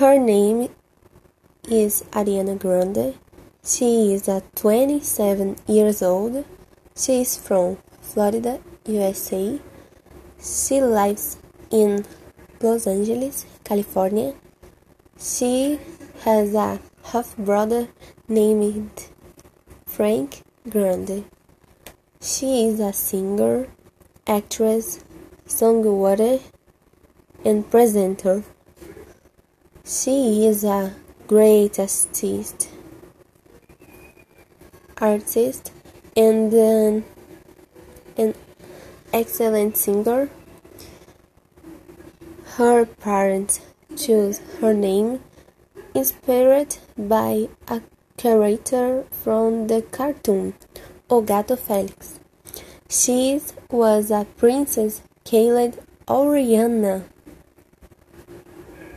Her name is Ariana Grande. She is a 27 years old. She is from Florida, USA. She lives in Los Angeles, California. She has a half brother named Frank Grande. She is a singer, actress, songwriter, and presenter. She is a great artist, artist and an, an excellent singer. Her parents chose her name inspired by a character from the cartoon O Gato Félix. She was a princess called Oriana.